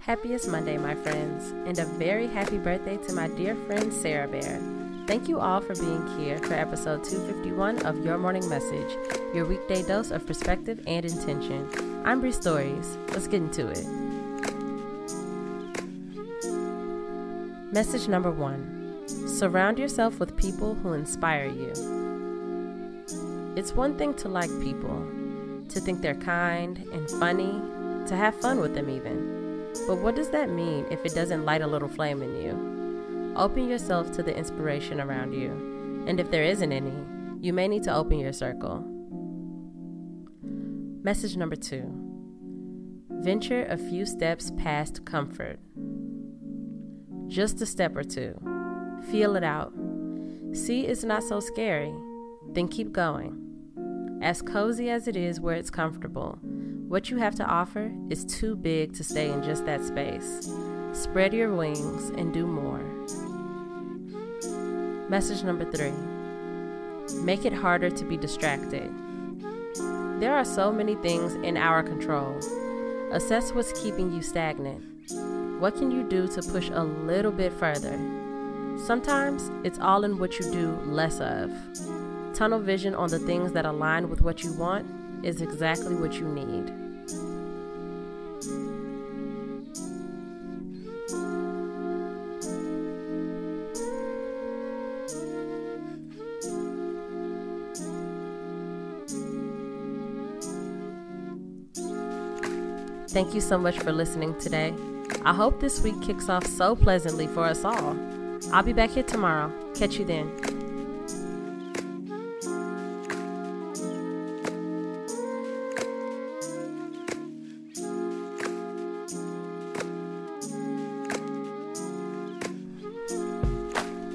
Happiest Monday, my friends, and a very happy birthday to my dear friend Sarah Bear. Thank you all for being here for episode 251 of Your Morning Message, your weekday dose of perspective and intention. I'm Bree Stories. Let's get into it. Message number one Surround yourself with people who inspire you. It's one thing to like people, to think they're kind and funny, to have fun with them even. But what does that mean if it doesn't light a little flame in you? Open yourself to the inspiration around you, and if there isn't any, you may need to open your circle. Message number two Venture a few steps past comfort. Just a step or two. Feel it out. See it's not so scary. Then keep going. As cozy as it is where it's comfortable, what you have to offer is too big to stay in just that space. Spread your wings and do more. Message number three make it harder to be distracted. There are so many things in our control. Assess what's keeping you stagnant. What can you do to push a little bit further? Sometimes it's all in what you do less of. Tunnel vision on the things that align with what you want is exactly what you need. Thank you so much for listening today. I hope this week kicks off so pleasantly for us all. I'll be back here tomorrow. Catch you then.